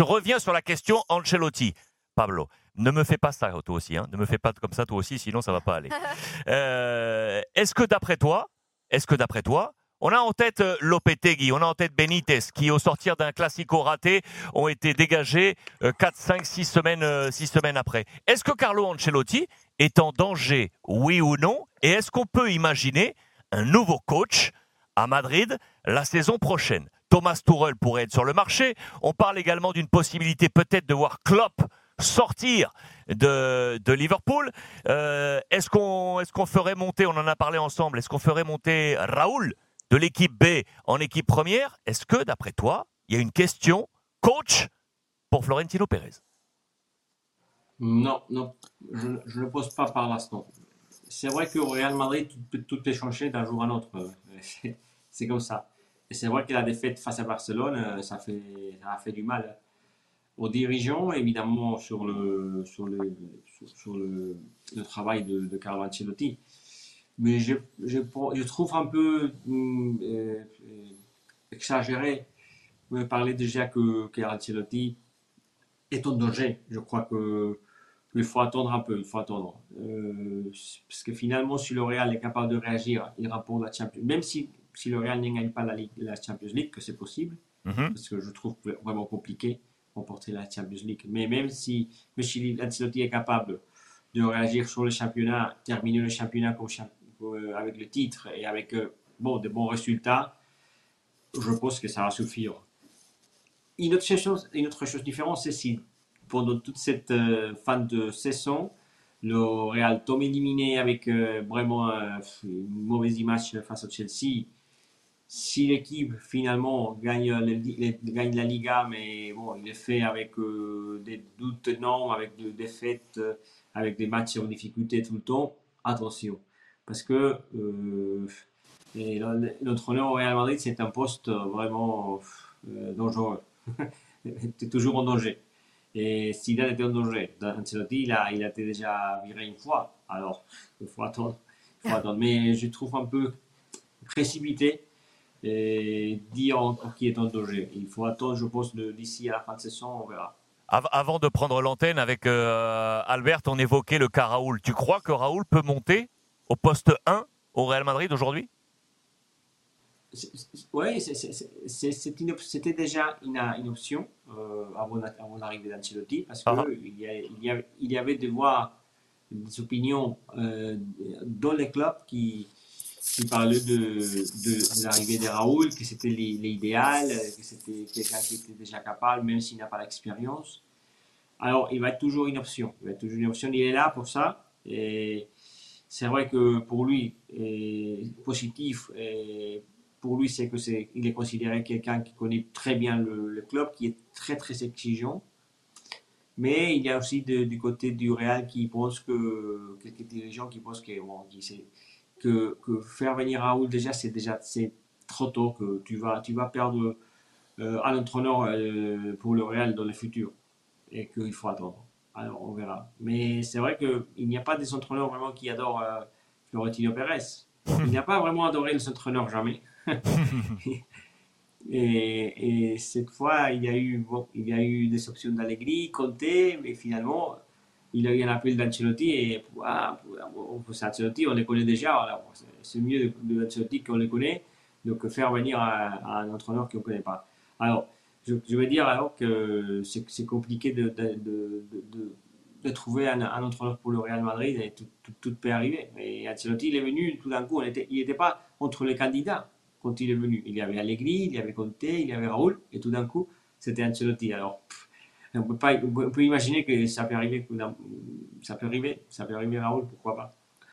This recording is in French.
Je reviens sur la question Ancelotti. Pablo, ne me fais pas ça, toi aussi. Hein. Ne me fais pas comme ça, toi aussi, sinon ça va pas aller. Euh, est-ce que d'après toi, est-ce que d'après toi, on a en tête euh, Lopetegui, on a en tête Benitez, qui au sortir d'un classico raté ont été dégagés 4, 5, 6 semaines, euh, semaines après. Est-ce que Carlo Ancelotti est en danger, oui ou non? Et est-ce qu'on peut imaginer un nouveau coach à Madrid la saison prochaine? Thomas Tuchel pourrait être sur le marché. On parle également d'une possibilité peut-être de voir Klopp sortir de, de Liverpool. Euh, est-ce qu'on est qu'on ferait monter, on en a parlé ensemble, est-ce qu'on ferait monter Raoul de l'équipe B en équipe première? Est-ce que, d'après toi, il y a une question coach pour Florentino Pérez? Non, non, je ne le pose pas par l'instant. C'est vrai qu'au Real Madrid, tout, tout peut changer d'un jour à l'autre. C'est comme ça. Et c'est vrai que la défaite face à Barcelone, euh, ça, a fait du mal aux dirigeants, évidemment, sur le, travail de, de Carlo Ancelotti. Mais je, trouve un peu euh, euh, exagéré de parler déjà que, que Ancelotti est en danger. Je crois que il faut attendre un peu, il faut attendre. Euh, parce que finalement, si le Real est capable de réagir, il rapporte la Champions Même si, si le Real ne gagne pas la, la Champions League, que c'est possible, mhm. parce que je trouve vraiment compliqué remporter la Champions League. Mais même si M. Ancelotti est capable de réagir sur le championnat, terminer le championnat euh, avec le titre et avec euh, bon, de bons résultats, je pense que ça va suffire. Une autre chose, une autre chose différente, c'est si pendant toute cette euh, fin de saison, le Real tombe éliminé avec vraiment une mauvaise image face au Chelsea, si l'équipe finalement gagne, la Liga, mais bon, il est fait avec euh, des doutes énormes, avec des défaites, euh, avec des matchs en difficulté tout le temps, attention. Parce que euh, l'entraîneur au Real Madrid, c'est un poste vraiment euh, dangereux. tu es toujours en danger. Et s'il était en danger, Ancelotti, il a, il a été déjà viré une fois. Alors, il faut attendre. Faut attendre. Mais je trouve un peu précipité dire qui est en danger. Il faut attendre, je pense, d'ici à la fin de saison, on verra. Avant de prendre l'antenne avec euh, Albert, on évoquait le cas Raoul. Tu crois que Raoul peut monter au poste 1 au Real Madrid aujourd'hui? Oui, c'était déjà une, une option euh, avant, avant l'arrivée d'Ancelotti parce qu'il ah. y, avait, il y avait des voix, des opinions euh, dans les clubs qui, qui parlait de, de, l'arrivée de Raoul, que c'était l'idéal, que c'était quelqu'un qui était déjà capable, même s'il n'a pas l'expérience. Alors, il va être toujours une option. Il va être toujours une option. Il est là pour ça. Et c'est vrai que pour lui, est positif, et pour lui, c'est que c'est, est considéré quelqu'un qui connaît très bien le, club, qui est très très exigeant. Mais il y a aussi du côté du Real qui pense que quelques dirigeants qui pensent que que, faire venir Raoul, déjà, c'est déjà c'est trop tôt, que tu vas, tu vas perdre euh, un entraîneur euh, pour le Real dans le futur et qu'il faut attendre. Alors, on verra. Mais c'est vrai qu'il n'y a pas des entraîneurs vraiment qui adorent euh, Florentino Pérez. Il n'y a pas vraiment adoré les entraîneurs, jamais. et, et, cette fois, il y a eu, bon, il y a eu des options d'Allegri, Conte, mais finalement, il a eu un appel d'Ancelotti et ah, Ancelotti, on les connaît déjà. C'est mieux de, qu'on les connaît, donc faire venir un entraîneur qu'on ne connaît pas. Alors, je, veux dire alors que c'est compliqué de, de, de, trouver un, entraîneur pour le Real Madrid et tout, tout, peut arriver. Et Ancelotti, il est venu tout d'un coup, il n'était pas entre les candidats quand il est venu. Il y avait Allegri, il y avait Conte, il y avait Raoul, et tout d'un coup, c'était Ancelotti. Alors, on peut, pas, on peut imaginer que ça peut arriver, ça peut arriver, ça peut arriver Raoul, pourquoi pas.